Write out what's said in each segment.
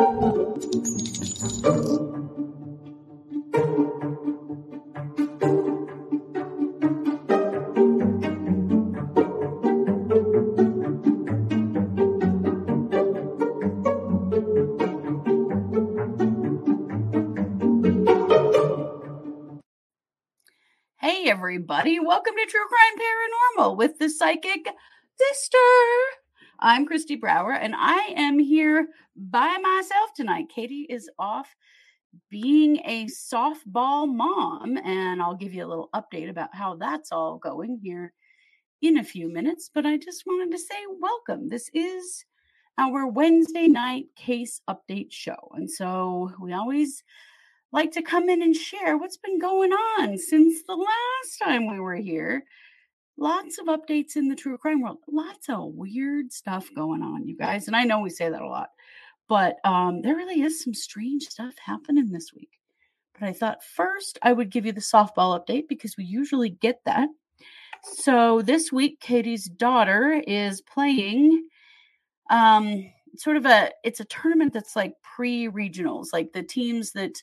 Hey, everybody. Welcome to True Crime Paranormal with the psychic sister. I'm Christy Brower, and I am here by myself tonight. Katie is off being a softball mom, and I'll give you a little update about how that's all going here in a few minutes. But I just wanted to say welcome. This is our Wednesday night case update show. And so we always like to come in and share what's been going on since the last time we were here. Lots of updates in the true crime world. Lots of weird stuff going on, you guys. And I know we say that a lot, but um, there really is some strange stuff happening this week. But I thought first I would give you the softball update because we usually get that. So this week, Katie's daughter is playing um sort of a it's a tournament that's like pre-regionals like the teams that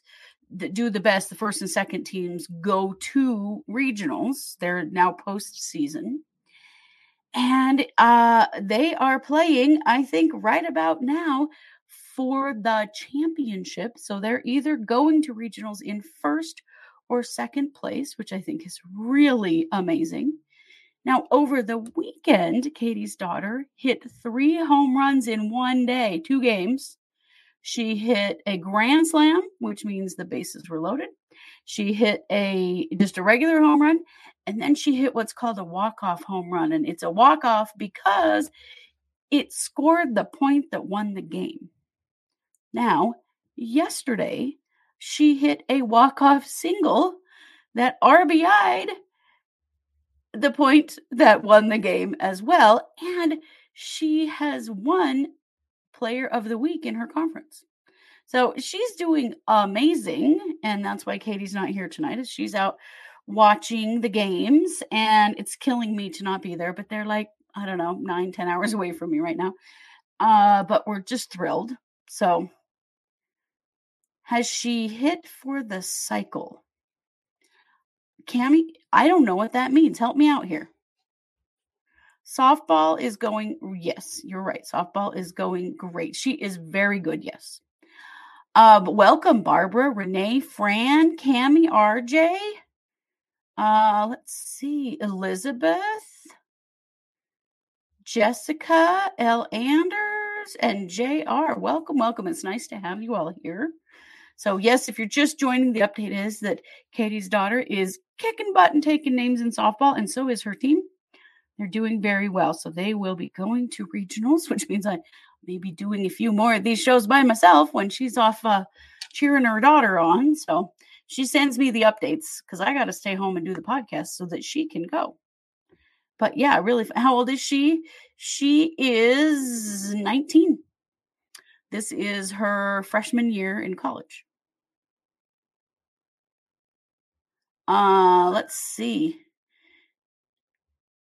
that do the best, the first and second teams go to regionals. They're now postseason. And uh, they are playing, I think, right about now for the championship. So they're either going to regionals in first or second place, which I think is really amazing. Now, over the weekend, Katie's daughter hit three home runs in one day, two games. She hit a grand slam, which means the bases were loaded. She hit a just a regular home run, and then she hit what's called a walk-off home run. And it's a walk-off because it scored the point that won the game. Now, yesterday, she hit a walk-off single that RBI'd the point that won the game as well. And she has won player of the week in her conference. So she's doing amazing. And that's why Katie's not here tonight, is she's out watching the games and it's killing me to not be there. But they're like, I don't know, nine, ten hours away from me right now. Uh, but we're just thrilled. So has she hit for the cycle? Cami, I don't know what that means. Help me out here. Softball is going, yes, you're right. Softball is going great. She is very good, yes. Uh, welcome, Barbara, Renee, Fran, Cami, RJ. Uh, let's see, Elizabeth, Jessica, L. Anders, and JR. Welcome, welcome. It's nice to have you all here. So, yes, if you're just joining, the update is that Katie's daughter is kicking butt and taking names in softball, and so is her team. They're doing very well. So they will be going to regionals, which means I may be doing a few more of these shows by myself when she's off uh, cheering her daughter on. So she sends me the updates because I got to stay home and do the podcast so that she can go. But yeah, really, how old is she? She is 19. This is her freshman year in college. Uh, let's see.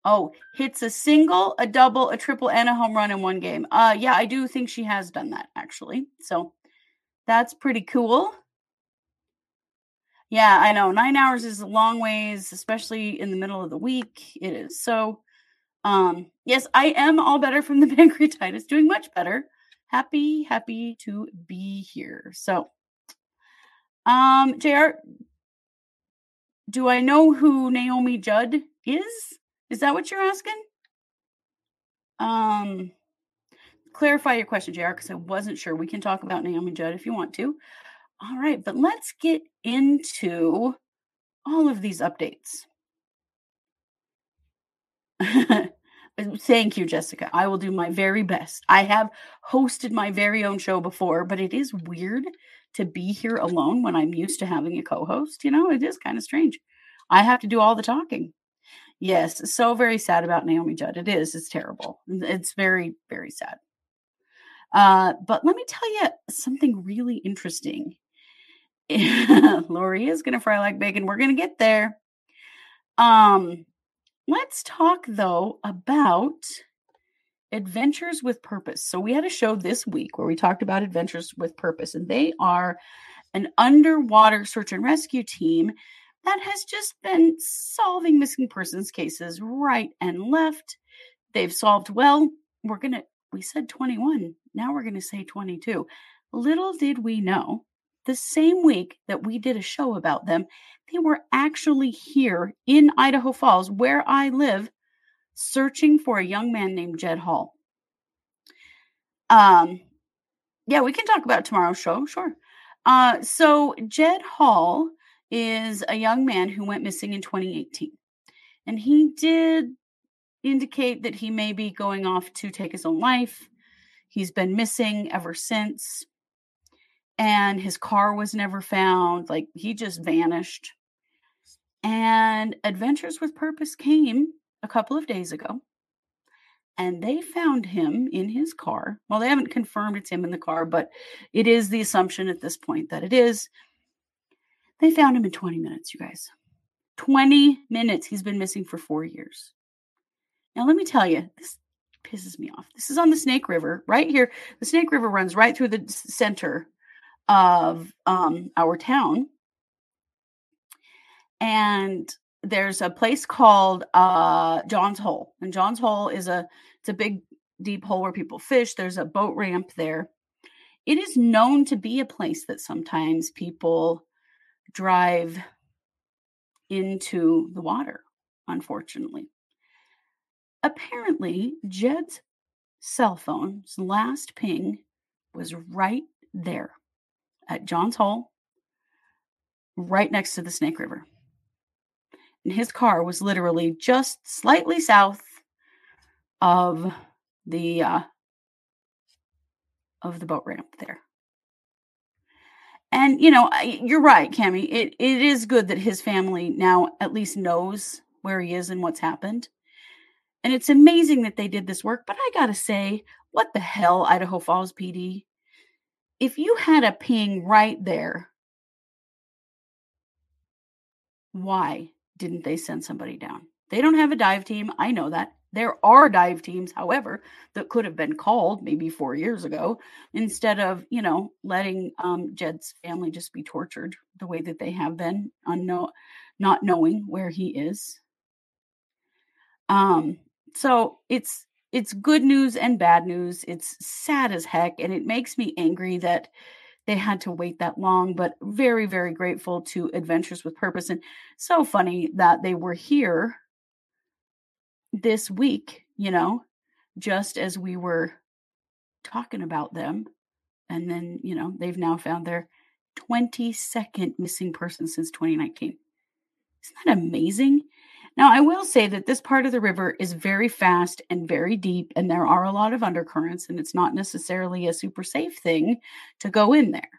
Oh, hits a single, a double, a triple, and a home run in one game. Uh yeah, I do think she has done that actually. So that's pretty cool. Yeah, I know. Nine hours is a long ways, especially in the middle of the week. It is. So um, yes, I am all better from the pancreatitis, doing much better. Happy, happy to be here. So um, JR, do I know who Naomi Judd is? Is that what you're asking? Um, clarify your question, JR, because I wasn't sure. We can talk about Naomi Judd if you want to. All right, but let's get into all of these updates. Thank you, Jessica. I will do my very best. I have hosted my very own show before, but it is weird to be here alone when I'm used to having a co host. You know, it is kind of strange. I have to do all the talking. Yes, so very sad about Naomi Judd. It is. It's terrible. It's very, very sad. Uh, but let me tell you something really interesting. Lori is gonna fry like bacon. We're gonna get there. Um, let's talk though about Adventures with Purpose. So we had a show this week where we talked about Adventures with Purpose, and they are an underwater search and rescue team that has just been solving missing persons cases right and left. They've solved well. We're going to, we said 21. Now we're going to say 22. Little did we know the same week that we did a show about them, they were actually here in Idaho Falls, where I live, searching for a young man named Jed Hall. Um, yeah, we can talk about tomorrow's show, sure. Uh, so Jed Hall is a young man who went missing in 2018, and he did indicate that he may be going off to take his own life. He's been missing ever since and his car was never found. Like he just vanished. And Adventures with Purpose came a couple of days ago and they found him in his car. Well, they haven't confirmed it's him in the car, but it is the assumption at this point that it is. They found him in 20 minutes, you guys. 20 minutes. He's been missing for four years. Now, let me tell you, this pisses me off. This is on the Snake River, right here. The Snake River runs right through the center of um, our town. And there's a place called uh, John's Hole, and John's Hole is a it's a big deep hole where people fish. There's a boat ramp there. It is known to be a place that sometimes people drive into the water. Unfortunately, apparently Jed's cell phone's last ping was right there at John's Hole, right next to the Snake River. And his car was literally just slightly south of the uh, of the boat ramp there. And you know, you're right, Cami. It it is good that his family now at least knows where he is and what's happened. And it's amazing that they did this work, but I got to say, what the hell Idaho Falls PD? if you had a ping right there, why didn't they send somebody down? They don't have a dive team. I know that. There are dive teams, however, that could have been called maybe four years ago instead of, you know, letting um, Jed's family just be tortured the way that they have been, unknown, not knowing where he is. Um, so it's it's good news and bad news. It's sad as heck, and it makes me angry that they had to wait that long, but very, very grateful to Adventures with Purpose. And so funny that they were here this week, you know, just as we were talking about them. And then, you know, they've now found their 22nd missing person since 2019. Isn't that amazing? Now, I will say that this part of the river is very fast and very deep, and there are a lot of undercurrents, and it's not necessarily a super safe thing to go in there.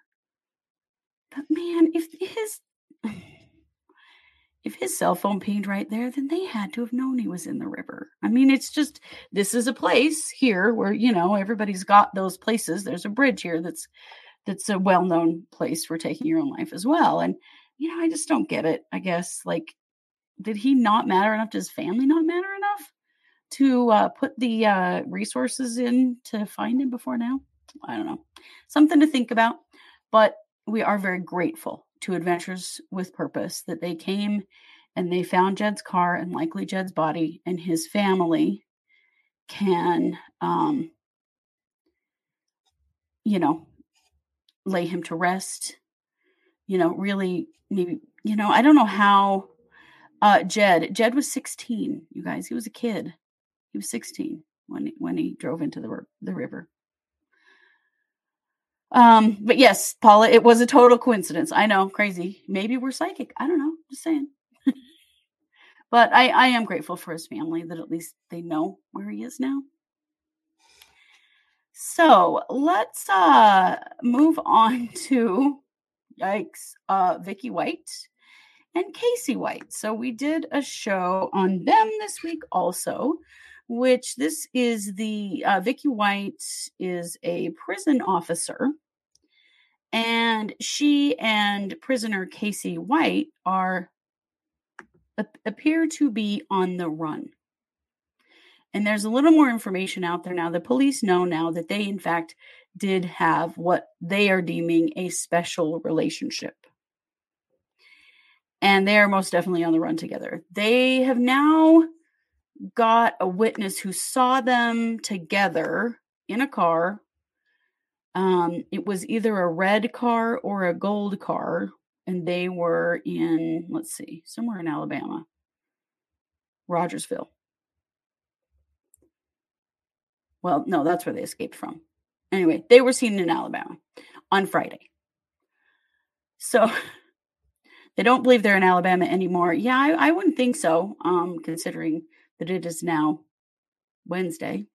But man, if his if his cell phone pinged right there, then they had to have known he was in the river. I mean, it's just this is a place here where you know everybody's got those places. There's a bridge here that's that's a well-known place for taking your own life as well, and you know, I just don't get it. I guess like did he not matter enough? Does family not matter enough to uh, put the uh, resources in to find him before now? I don't know. Something to think about. But we are very grateful to Adventures with Purpose that they came and they found Jed's car and likely Jed's body, and his family can, um, you know, lay him to rest. You know, really, maybe, you know, I don't know how uh, Jed. Jed was 16. You guys, he was a kid. He was 16 when he, when he drove into the the river. Um, but yes, Paula, it was a total coincidence. I know, crazy. Maybe we're psychic. I don't know. Just saying. but I, I am grateful for his family that at least they know where he is now. So let's uh move on to yikes, uh Vicki White and Casey White. So we did a show on them this week also, which this is the uh, Vicki White is a prison officer, and she and prisoner Casey White are appear to be on the run. And there's a little more information out there now. The police know now that they, in fact, did have what they are deeming a special relationship. And they are most definitely on the run together. They have now got a witness who saw them together in a car. Um, it was either a red car or a gold car, and they were in, let's see, somewhere in Alabama, Rogersville. Well, no, that's where they escaped from. Anyway, they were seen in Alabama on Friday. So they don't believe they're in Alabama anymore. Yeah, I, I wouldn't think so, um, considering that it is now Wednesday.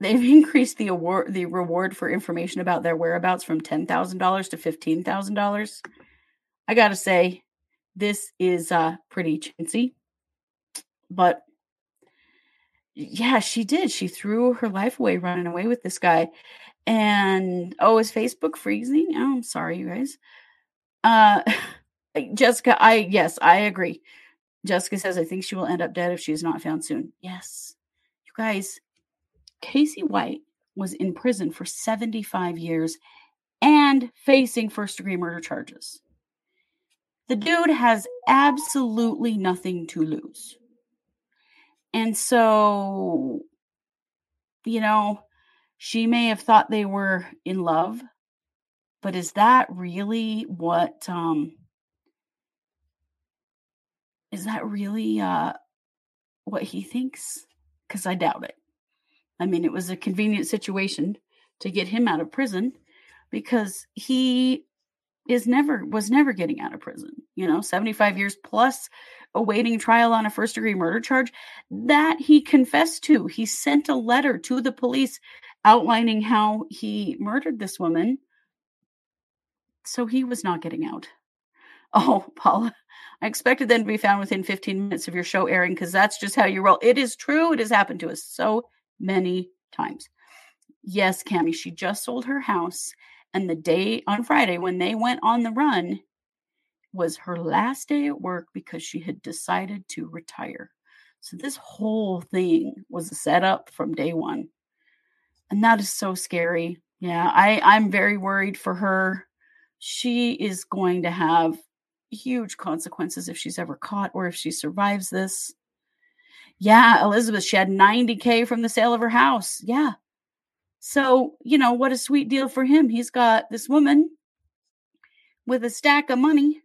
They've increased the award the reward for information about their whereabouts from ten thousand dollars to fifteen thousand dollars. I gotta say, this is uh pretty chintzy. But yeah, she did. She threw her life away running away with this guy. And oh, is Facebook freezing? Oh, I'm sorry, you guys. Uh Jessica, I yes, I agree. Jessica says, I think she will end up dead if she is not found soon. Yes. You guys, Casey White was in prison for 75 years and facing first degree murder charges. The dude has absolutely nothing to lose. And so, you know, she may have thought they were in love, but is that really what um is that really uh what he thinks? Cuz I doubt it. I mean, it was a convenient situation to get him out of prison because he is never was never getting out of prison you know 75 years plus awaiting trial on a first degree murder charge that he confessed to he sent a letter to the police outlining how he murdered this woman so he was not getting out oh paula i expected them to be found within 15 minutes of your show airing because that's just how you roll it is true it has happened to us so many times yes cami she just sold her house and the day on Friday when they went on the run was her last day at work because she had decided to retire. So this whole thing was a setup from day one. And that is so scary. Yeah, I, I'm very worried for her. She is going to have huge consequences if she's ever caught or if she survives this. Yeah, Elizabeth, she had 90K from the sale of her house. Yeah, so, you know, what a sweet deal for him. He's got this woman with a stack of money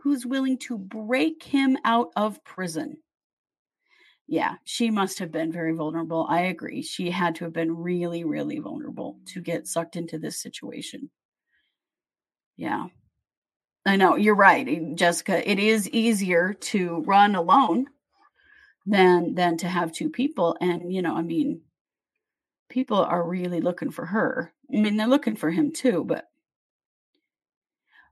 who's willing to break him out of prison. Yeah, she must have been very vulnerable. I agree. She had to have been really, really vulnerable to get sucked into this situation. Yeah. I know, you're right, eh, Jessica. It is easier to run alone than than to have two people and you know, I mean, people are really looking for her. I mean, they're looking for him too, but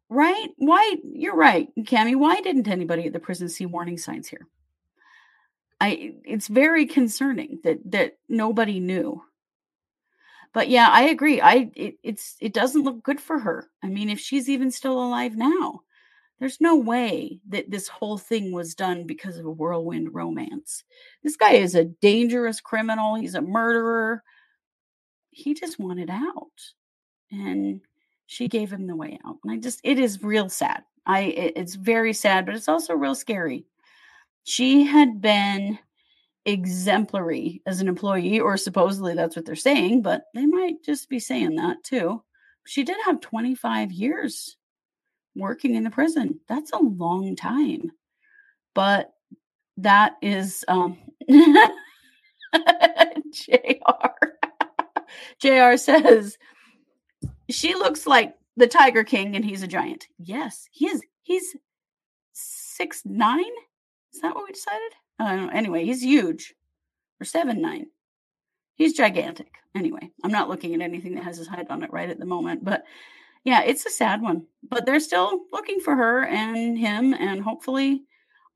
right? Why? You're right, Cami. Why didn't anybody at the prison see warning signs here? I. It's very concerning that that nobody knew. But yeah, I agree. I it, it's it doesn't look good for her. I mean, if she's even still alive now, there's no way that this whole thing was done because of a whirlwind romance. This guy is a dangerous criminal. He's a murderer he just wanted out and she gave him the way out and i just it is real sad i it, it's very sad but it's also real scary she had been exemplary as an employee or supposedly that's what they're saying but they might just be saying that too she did have 25 years working in the prison that's a long time but that is um jr JR says, she looks like the Tiger King and he's a giant. Yes, he is. He's six nine. Is that what we decided? Anyway, he's huge. Or seven nine. He's gigantic. Anyway, I'm not looking at anything that has his height on it right at the moment, but yeah, it's a sad one. But they're still looking for her and him, and hopefully,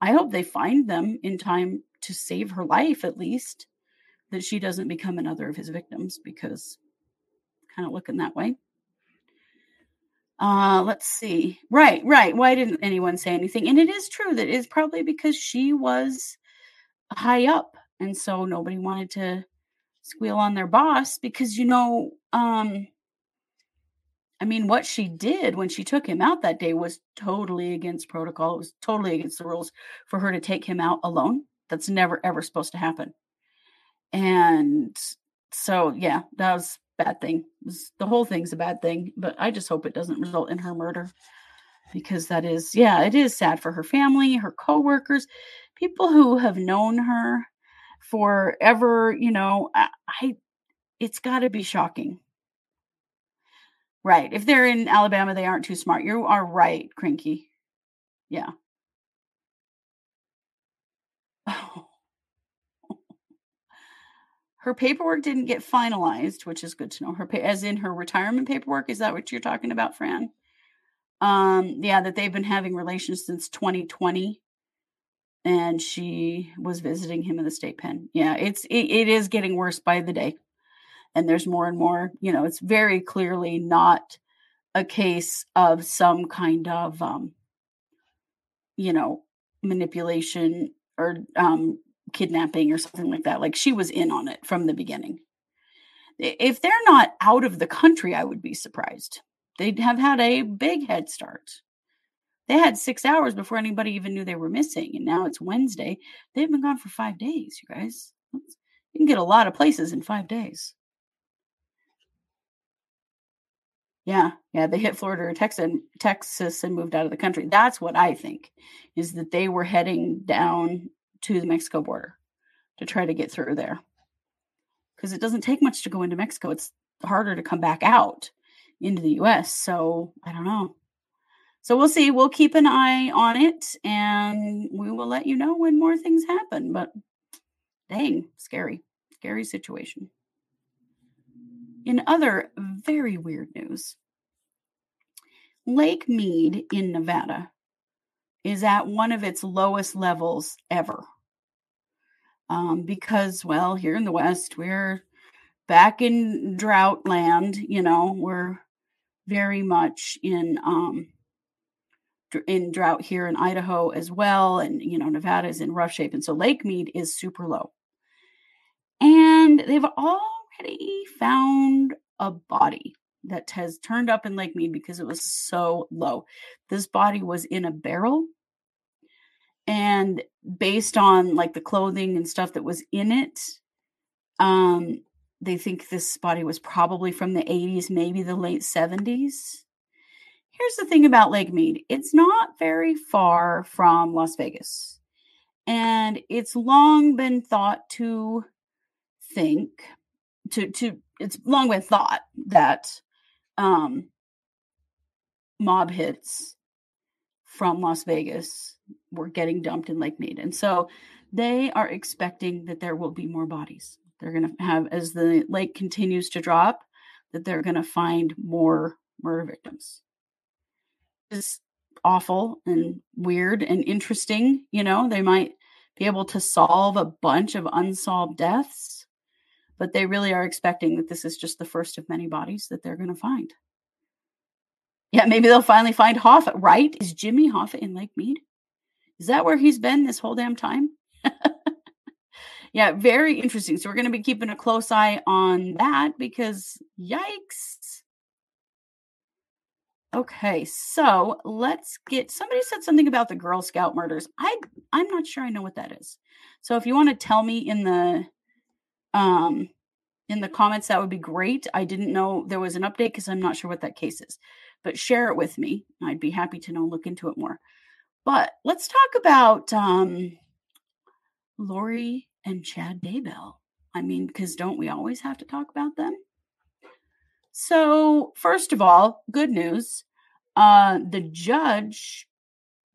I hope they find them in time to save her life at least that she doesn't become another of his victims because kind of looking that way. Uh, let's see. Right, right. Why didn't anyone say anything? And it is true that it is probably because she was high up And so nobody wanted to squeal on their boss because, you know, um, I mean, what she did when she took him out that day was totally against protocol. It was totally against the rules for her to take him out alone. That's never, ever supposed to happen. And so, yeah, that was bad thing. Was, the whole thing's a bad thing, but I just hope it doesn't result in her murder because that is, yeah, it is sad for her family, her coworkers, people who have known her forever. You know, I, I it's got to be shocking. Right. If they're in Alabama, they aren't too smart. You are right, Crinky. Yeah. her paperwork didn't get finalized, which is good to know. Her as in her retirement paperwork. Is that what you're talking about, Fran? Um, yeah, that they've been having relations since 2020, and she was visiting him in the state pen. Yeah, it's it, it is getting worse by the day, and there's more and more. You know, it's very clearly not a case of some kind of um, you know manipulation or um kidnapping or something like that. Like she was in on it from the beginning. If they're not out of the country, I would be surprised. They'd have had a big head start. They had six hours before anybody even knew they were missing. And now it's Wednesday. They've been gone for five days, you guys. You can get a lot of places in five days. Yeah, yeah, they hit Florida or Texas, Texas and moved out of the country. That's what I think is that they were heading down to the Mexico border to try to get through there. Because it doesn't take much to go into Mexico. It's harder to come back out into the US. So I don't know. So we'll see. We'll keep an eye on it and we will let you know when more things happen. But dang, scary, scary situation. In other very weird news, Lake Mead in Nevada is at one of its lowest levels ever. Um, because, well, here in the West, we're back in drought land, you know, we're very much in um, in drought here in Idaho as well, and you know Nevada is in rough shape, and so Lake Mead is super low, and they've already found a body that has turned up in Lake Mead because it was so low. This body was in a barrel. And based on like the clothing and stuff that was in it, um, they think this body was probably from the 80s, maybe the late 70s. Here's the thing about Lake Mead it's not very far from Las Vegas. And it's long been thought to think, to, to, it's long been thought that um, mob hits from Las Vegas were getting dumped in Lake Mead. And so they are expecting that there will be more bodies. They're going to have, as the lake continues to drop, that they're going to find more murder victims. It's awful and weird and interesting. You know, they might be able to solve a bunch of unsolved deaths but they really are expecting that this is just the first of many bodies that they're going to find. Yeah, maybe they'll finally find Hoffa, right? Is Jimmy Hoffa in Lake Mead? Is that where he's been this whole damn time? yeah, very interesting. So we're going to be keeping a close eye on that because yikes. Okay, so let's get somebody said something about the Girl Scout murders. I I'm not sure I know what that is. So if you want to tell me in the um, in the comments, that would be great. I didn't know there was an update because I'm not sure what that case is, but share it with me. I'd be happy to know, look into it more. But let's talk about um, Lori and Chad Daybell. I mean, because don't we always have to talk about them? So, first of all, good news. Uh, the judge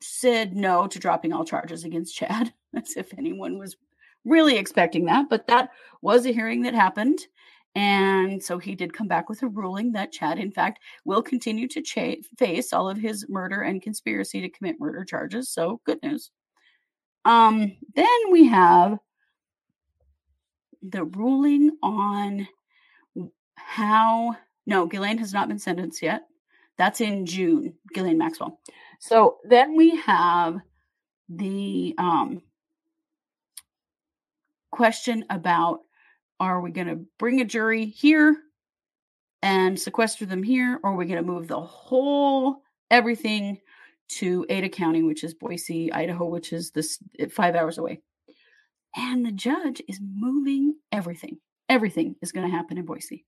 said no to dropping all charges against Chad, as if anyone was really expecting that, but that was a hearing that happened. And so he did come back with a ruling that Chad, in fact, will continue to cha- face all of his murder and conspiracy to commit murder charges. So good news. Um, then we have the ruling on how no, Ghislaine has not been sentenced yet. That's in June, Ghislaine Maxwell. So then we have the um question about are we going to bring a jury here and sequester them here, or are we going to move the whole everything to Ada County, which is Boise, Idaho, which is this five hours away? And the judge is moving everything. Everything is going to happen in Boise.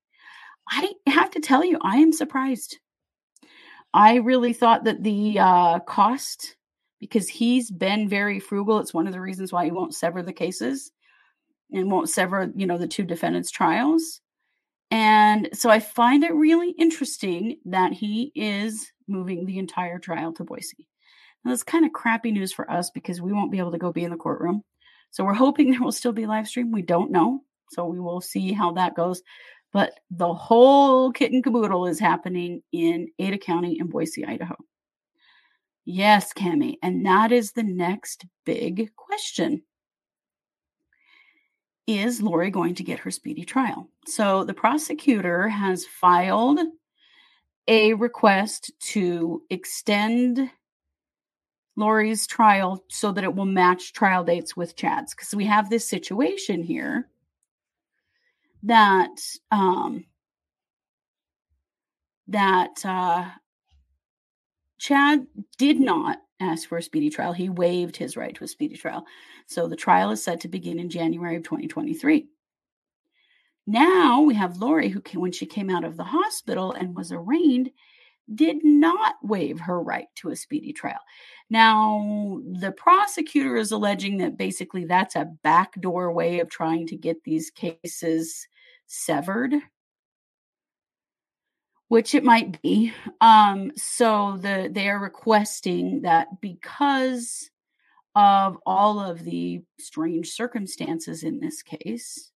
I have to tell you, I am surprised. I really thought that the uh, cost, because he's been very frugal, it's one of the reasons why he won't sever the cases and won't sever, you know, the two defendants' trials. And so I find it really interesting that he is moving the entire trial to Boise. Now, that's kind of crappy news for us because we won't be able to go be in the courtroom. So we're hoping there will still be live stream. We don't know. So we will see how that goes. But the whole kit and caboodle is happening in Ada County in Boise, Idaho. Yes, Cami. And that is the next big question. Is Lori going to get her speedy trial? So the prosecutor has filed a request to extend Lori's trial so that it will match trial dates with Chad's because we have this situation here that um that uh Chad did not ask for a speedy trial. He waived his right to a speedy trial. So the trial is set to begin in January of 2023. Now we have Lori, who, when she came out of the hospital and was arraigned, did not waive her right to a speedy trial. Now, the prosecutor is alleging that basically that's a backdoor way of trying to get these cases severed, which it might be. Um, so the they are requesting that because of all of the strange circumstances in this case,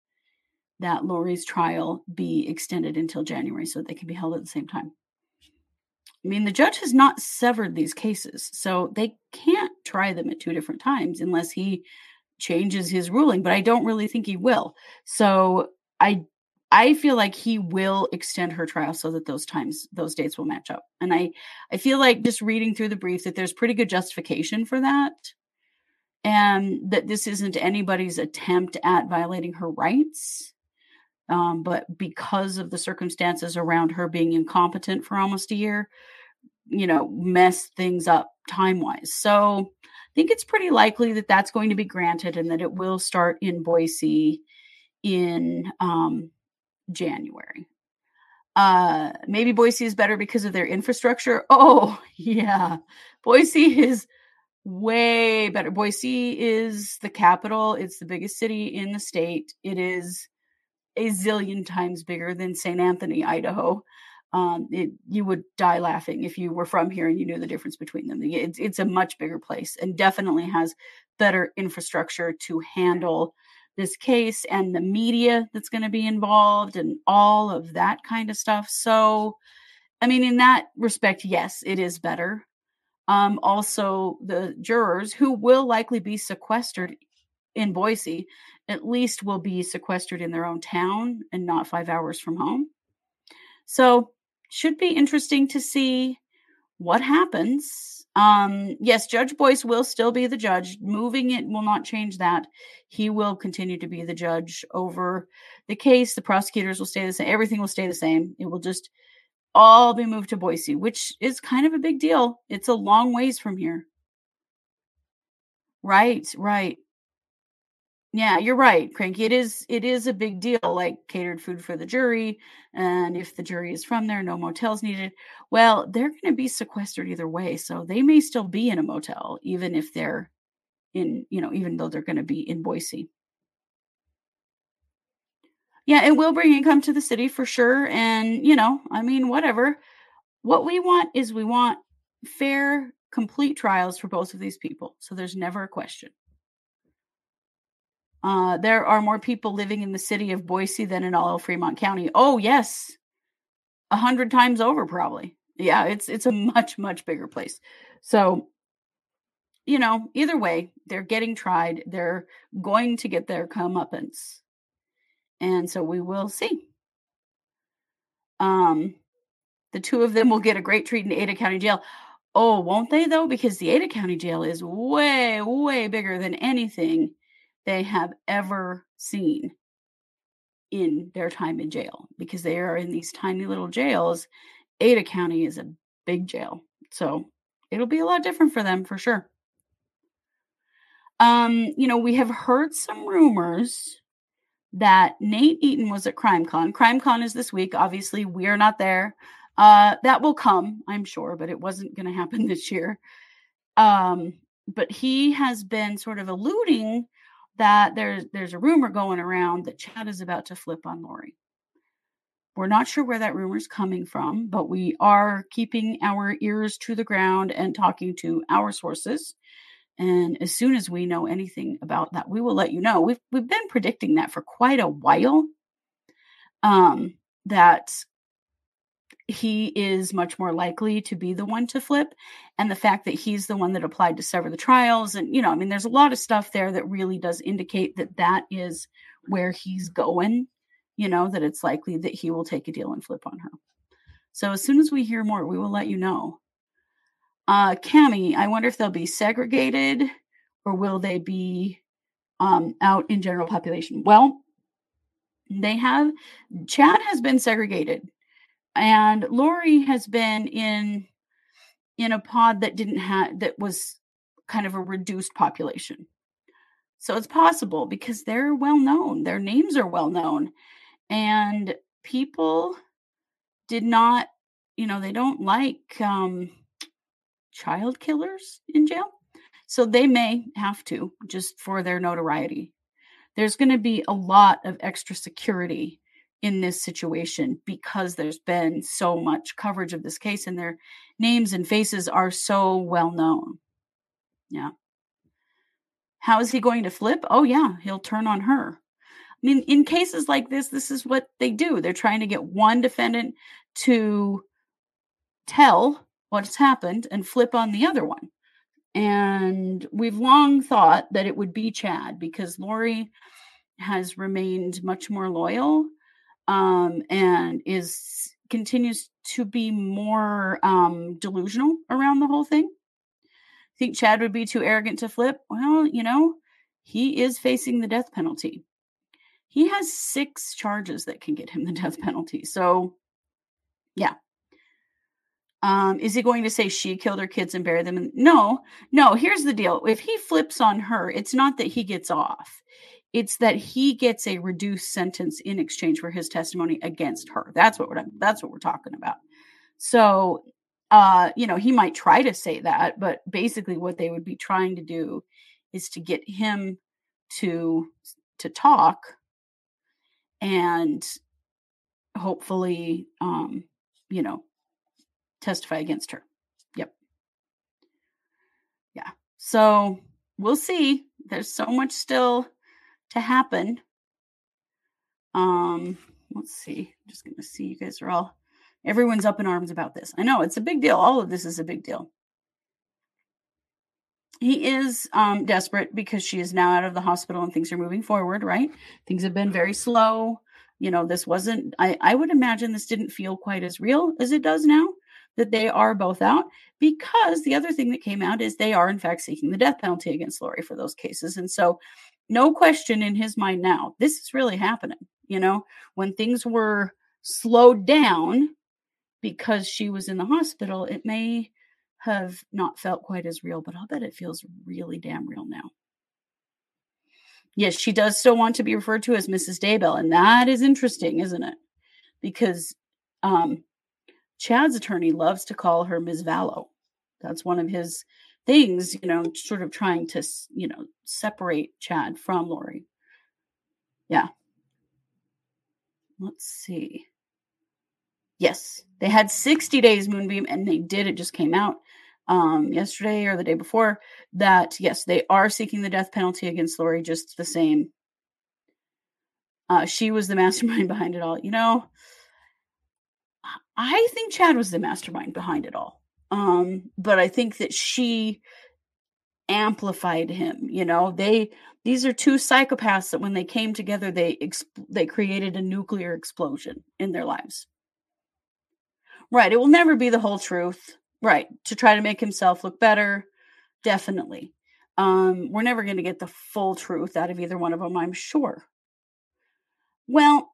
that Lori's trial be extended until January so they can be held at the same time. I mean, the judge has not severed these cases, so they can't try them at two different times unless he changes his ruling, but I don't really think he will. So I I feel like he will extend her trial so that those times those dates will match up. And I I feel like just reading through the brief that there's pretty good justification for that. And that this isn't anybody's attempt at violating her rights. Um, but because of the circumstances around her being incompetent for almost a year, you know, mess things up time wise. So I think it's pretty likely that that's going to be granted and that it will start in Boise in um, January. Uh, maybe Boise is better because of their infrastructure. Oh, yeah. Boise is way better. Boise is the capital, it's the biggest city in the state. It is a zillion times bigger than St. Anthony, Idaho. Um, it, you would die laughing if you were from here and you knew the difference between them. It's, it's a much bigger place and definitely has better infrastructure to handle this case and the media that's going to be involved and all of that kind of stuff. So, I mean, in that respect, yes, it is better. Um, also, the jurors who will likely be sequestered in Boise at least will be sequestered in their own town and not five hours from home. So, should be interesting to see what happens. Um, yes, Judge Boyce will still be the judge. Moving it will not change that. He will continue to be the judge over the case. The prosecutors will stay the same. Everything will stay the same. It will just all be moved to Boise, which is kind of a big deal. It's a long ways from here. Right, right. Yeah, you're right, Cranky. It is it is a big deal, like catered food for the jury, and if the jury is from there, no motels needed. Well, they're going to be sequestered either way, so they may still be in a motel, even if they're in, you know, even though they're going to be in Boise. Yeah, it will bring income to the city for sure, and you know, I mean, whatever. What we want is we want fair, complete trials for both of these people, so there's never a question. Uh, there are more people living in the city of Boise than in all of Fremont County. Oh yes, a hundred times over, probably. Yeah, it's it's a much much bigger place. So, you know, either way, they're getting tried. They're going to get their comeuppance, and so we will see. Um, the two of them will get a great treat in Ada County Jail. Oh, won't they though? Because the Ada County Jail is way way bigger than anything they have ever seen in their time in jail because they are in these tiny little jails. Ada County is a big jail. So it'll be a lot different for them for sure. Um, you know, we have heard some rumors that Nate Eaton was at CrimeCon. CrimeCon is this week. Obviously, we are not there. Uh, that will come, I'm sure, but it wasn't going to happen this year. Um, but he has been sort of alluding that there's there's a rumor going around that Chad is about to flip on Lori. We're not sure where that rumor is coming from, but we are keeping our ears to the ground and talking to our sources. And as soon as we know anything about that, we will let you know. We've we've been predicting that for quite a while. Um, that he is much more likely to be the one to flip. And the fact that he's the one that applied to sever the trials and you know i mean there's a lot of stuff there that really does indicate that that is where he's going you know that it's likely that he will take a deal and flip on her. So as soon as we hear more we will let you know. Uh cami i wonder if they'll be segregated or will they be um out in general population? Well they have chad has been segregated and Lori has been in in a pod that didn't have that was kind of a reduced population. So it's possible because they're well known, their names are well known, and people did not, you know, they don't like um, child killers in jail. So they may have to just for their notoriety. There's going to be a lot of extra security in this situation because there's been so much coverage of this case and their names and faces are so well known. Yeah. How is he going to flip? Oh, yeah, he'll turn on her. I mean, in cases like this, this is what they do. They're trying to get one defendant to tell what's happened and flip on the other one. And we've long thought that it would be Chad because Lori has remained much more loyal um, and is continues to be more um, delusional around the whole thing. Think Chad would be too arrogant to flip? Well, you know, he is facing the death penalty. He has six charges that can get him the death penalty. So, yeah. Um, is he going to say she killed her kids and buried them? No, no. Here's the deal: if he flips on her, it's not that he gets off it's that he gets a reduced sentence in exchange for his testimony against her. That's what we're that's what we're talking about. So, uh, you know, he might try to say that, but basically, what they would be trying to do is to get him to to talk and hopefully, um, you know, testify against her. Yep. Yeah. So we'll see. There's so much still to happen. Um, let's see. I'm just gonna see you guys are all everyone's up in arms about this. I know it's a big deal. All of this is a big deal. He is um, desperate because she is now out of the hospital and things are moving forward, right? Things have been very slow. You know, this wasn't, I, I would imagine this didn't feel quite as real as it does now that they are both out because the other thing that came out is they are in fact seeking the death penalty against Lori for those cases. And so no question in his mind now, this is really happening. You know, when things were slowed down because she was in the hospital, it may have not felt quite as real, but I'll bet it feels really damn real now. Yes, she does still want to be referred to as Mrs. Daybell, and that is interesting, isn't it? Because um, Chad's attorney loves to call her Ms. Vallow. That's one of his things, you know, sort of trying to, you know, separate Chad from Lori. Yeah. Let's see. Yes, they had 60 days Moonbeam and they did. It just came out um, yesterday or the day before that, yes, they are seeking the death penalty against Lori just the same. Uh, she was the mastermind behind it all. You know, I think Chad was the mastermind behind it all. Um, but I think that she amplified him. You know, they these are two psychopaths that when they came together, they exp- they created a nuclear explosion in their lives. Right. It will never be the whole truth. Right. To try to make himself look better. Definitely. Um, we're never going to get the full truth out of either one of them, I'm sure. Well,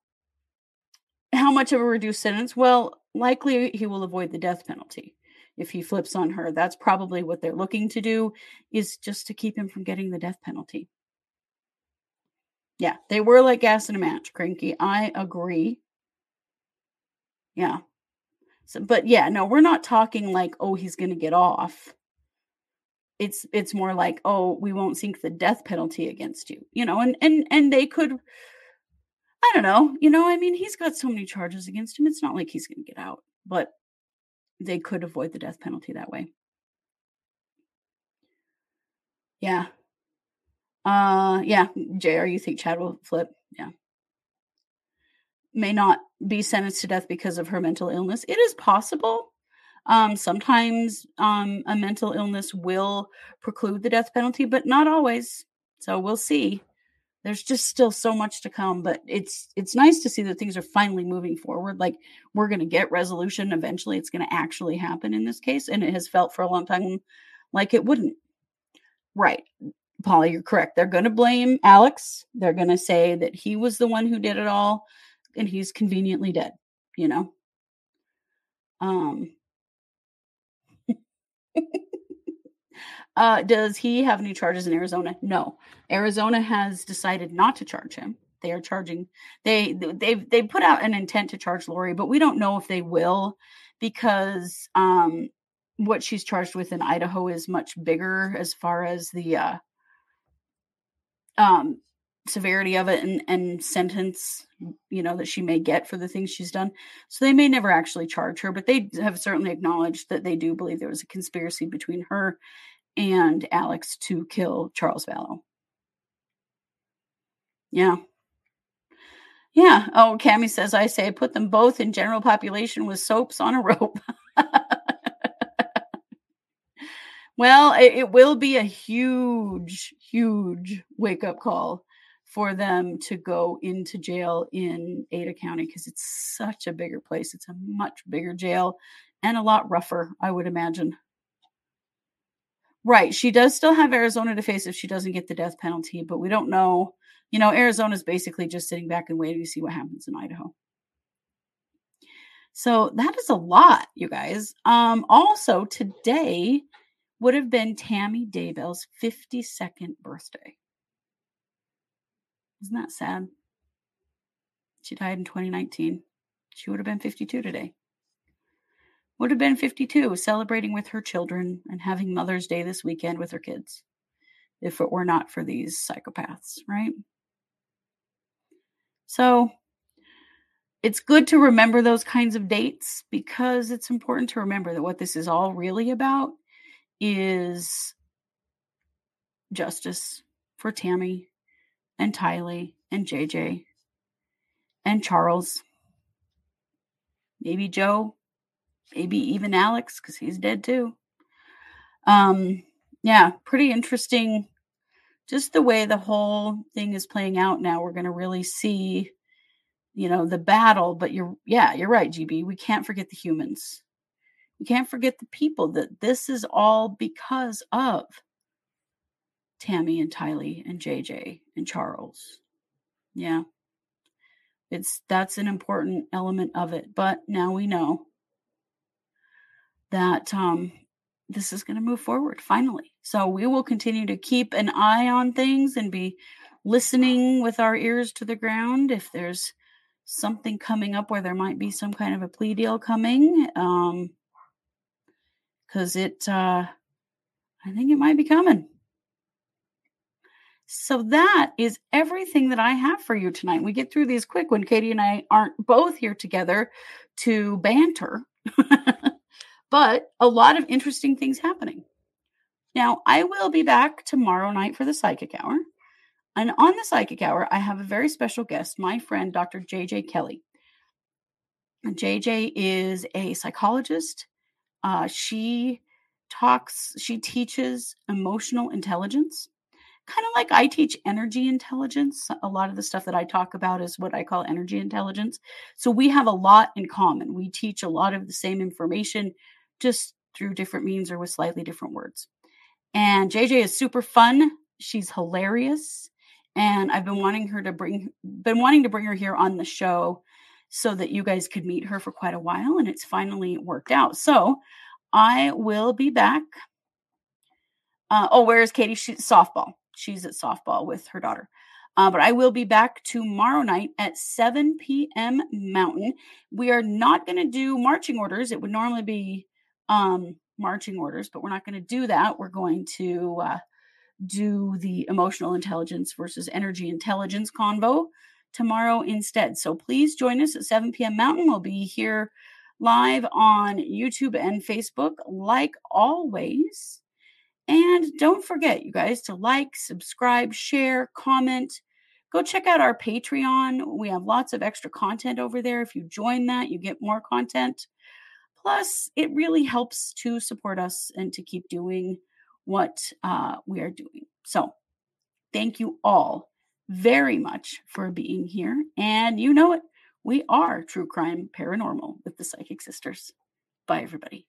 how much of a reduced sentence? Well, likely he will avoid the death penalty if he flips on her. That's probably what they're looking to do is just to keep him from getting the death penalty. Yeah, they were like gas in a match, cranky. I agree. Yeah. So, but yeah, no, we're not talking like, oh, he's going to get off. It's it's more like, oh, we won't sink the death penalty against you, you know, and and and they could, I don't know, you know, I mean, he's got so many charges against him. It's not like he's going to get out, but they could avoid the death penalty that way. Yeah. Uh, yeah, JR, you think Chad will flip? Yeah. May not be sentenced to death because of her mental illness. It is possible. Um, sometimes um, a mental illness will preclude the death penalty, but not always. So we'll see. There's just still so much to come, but it's it's nice to see that things are finally moving forward. Like we're going to get resolution eventually. It's going to actually happen in this case, and it has felt for a long time like it wouldn't. Right. Polly, you're correct. They're going to blame Alex. They're going to say that he was the one who did it all and he's conveniently dead, you know? Um, uh, does he have any charges in Arizona? No. Arizona has decided not to charge him. They are charging. They they've they put out an intent to charge Lori, but we don't know if they will because um, what she's charged with in Idaho is much bigger as far as the uh, um, severity of it and, and sentence, you know, that she may get for the things she's done. So they may never actually charge her, but they have certainly acknowledged that they do believe there was a conspiracy between her and Alex to kill Charles Vallow. Yeah. Yeah. Oh, Cami says, I say put them both in general population with soaps on a rope. well, it, it will be a huge, huge wake up call for them to go into jail in Ada County because it's such a bigger place. It's a much bigger jail and a lot rougher, I would imagine. Right. She does still have Arizona to face if she doesn't get the death penalty, but we don't know. You know, Arizona's basically just sitting back and waiting to see what happens in Idaho. So that is a lot, you guys. Um, also, today would have been Tammy Daybell's 52nd birthday. Isn't that sad? She died in 2019. She would have been 52 today. Would have been 52, celebrating with her children and having Mother's Day this weekend with her kids, if it were not for these psychopaths, right? So it's good to remember those kinds of dates because it's important to remember that what this is all really about is justice for Tammy and Tylee and JJ and Charles. Maybe Joe, maybe even Alex, because he's dead too. Um, yeah, pretty interesting. Just the way the whole thing is playing out now, we're going to really see, you know, the battle. But you're, yeah, you're right, GB. We can't forget the humans. We can't forget the people that this is all because of. Tammy and Tylee and JJ and Charles. Yeah. It's that's an important element of it. But now we know that um this is going to move forward finally. So we will continue to keep an eye on things and be listening with our ears to the ground if there's something coming up where there might be some kind of a plea deal coming um cuz it uh I think it might be coming. So that is everything that I have for you tonight. We get through these quick when Katie and I aren't both here together to banter, but a lot of interesting things happening. Now, I will be back tomorrow night for the Psychic Hour. And on the Psychic Hour, I have a very special guest, my friend, Dr. JJ Kelly. JJ is a psychologist. Uh, she talks, she teaches emotional intelligence kind of like I teach energy intelligence. A lot of the stuff that I talk about is what I call energy intelligence. So we have a lot in common. We teach a lot of the same information just through different means or with slightly different words. And JJ is super fun. She's hilarious. And I've been wanting her to bring been wanting to bring her here on the show so that you guys could meet her for quite a while and it's finally worked out. So, I will be back. Uh, oh, where is Katie? She's softball. She's at softball with her daughter. Uh, but I will be back tomorrow night at 7 p.m. Mountain. We are not going to do marching orders. It would normally be um, marching orders, but we're not going to do that. We're going to uh, do the emotional intelligence versus energy intelligence convo tomorrow instead. So please join us at 7 p.m. Mountain. We'll be here live on YouTube and Facebook, like always. And don't forget, you guys, to like, subscribe, share, comment. Go check out our Patreon. We have lots of extra content over there. If you join that, you get more content. Plus, it really helps to support us and to keep doing what uh, we are doing. So, thank you all very much for being here. And you know it, we are True Crime Paranormal with the Psychic Sisters. Bye, everybody.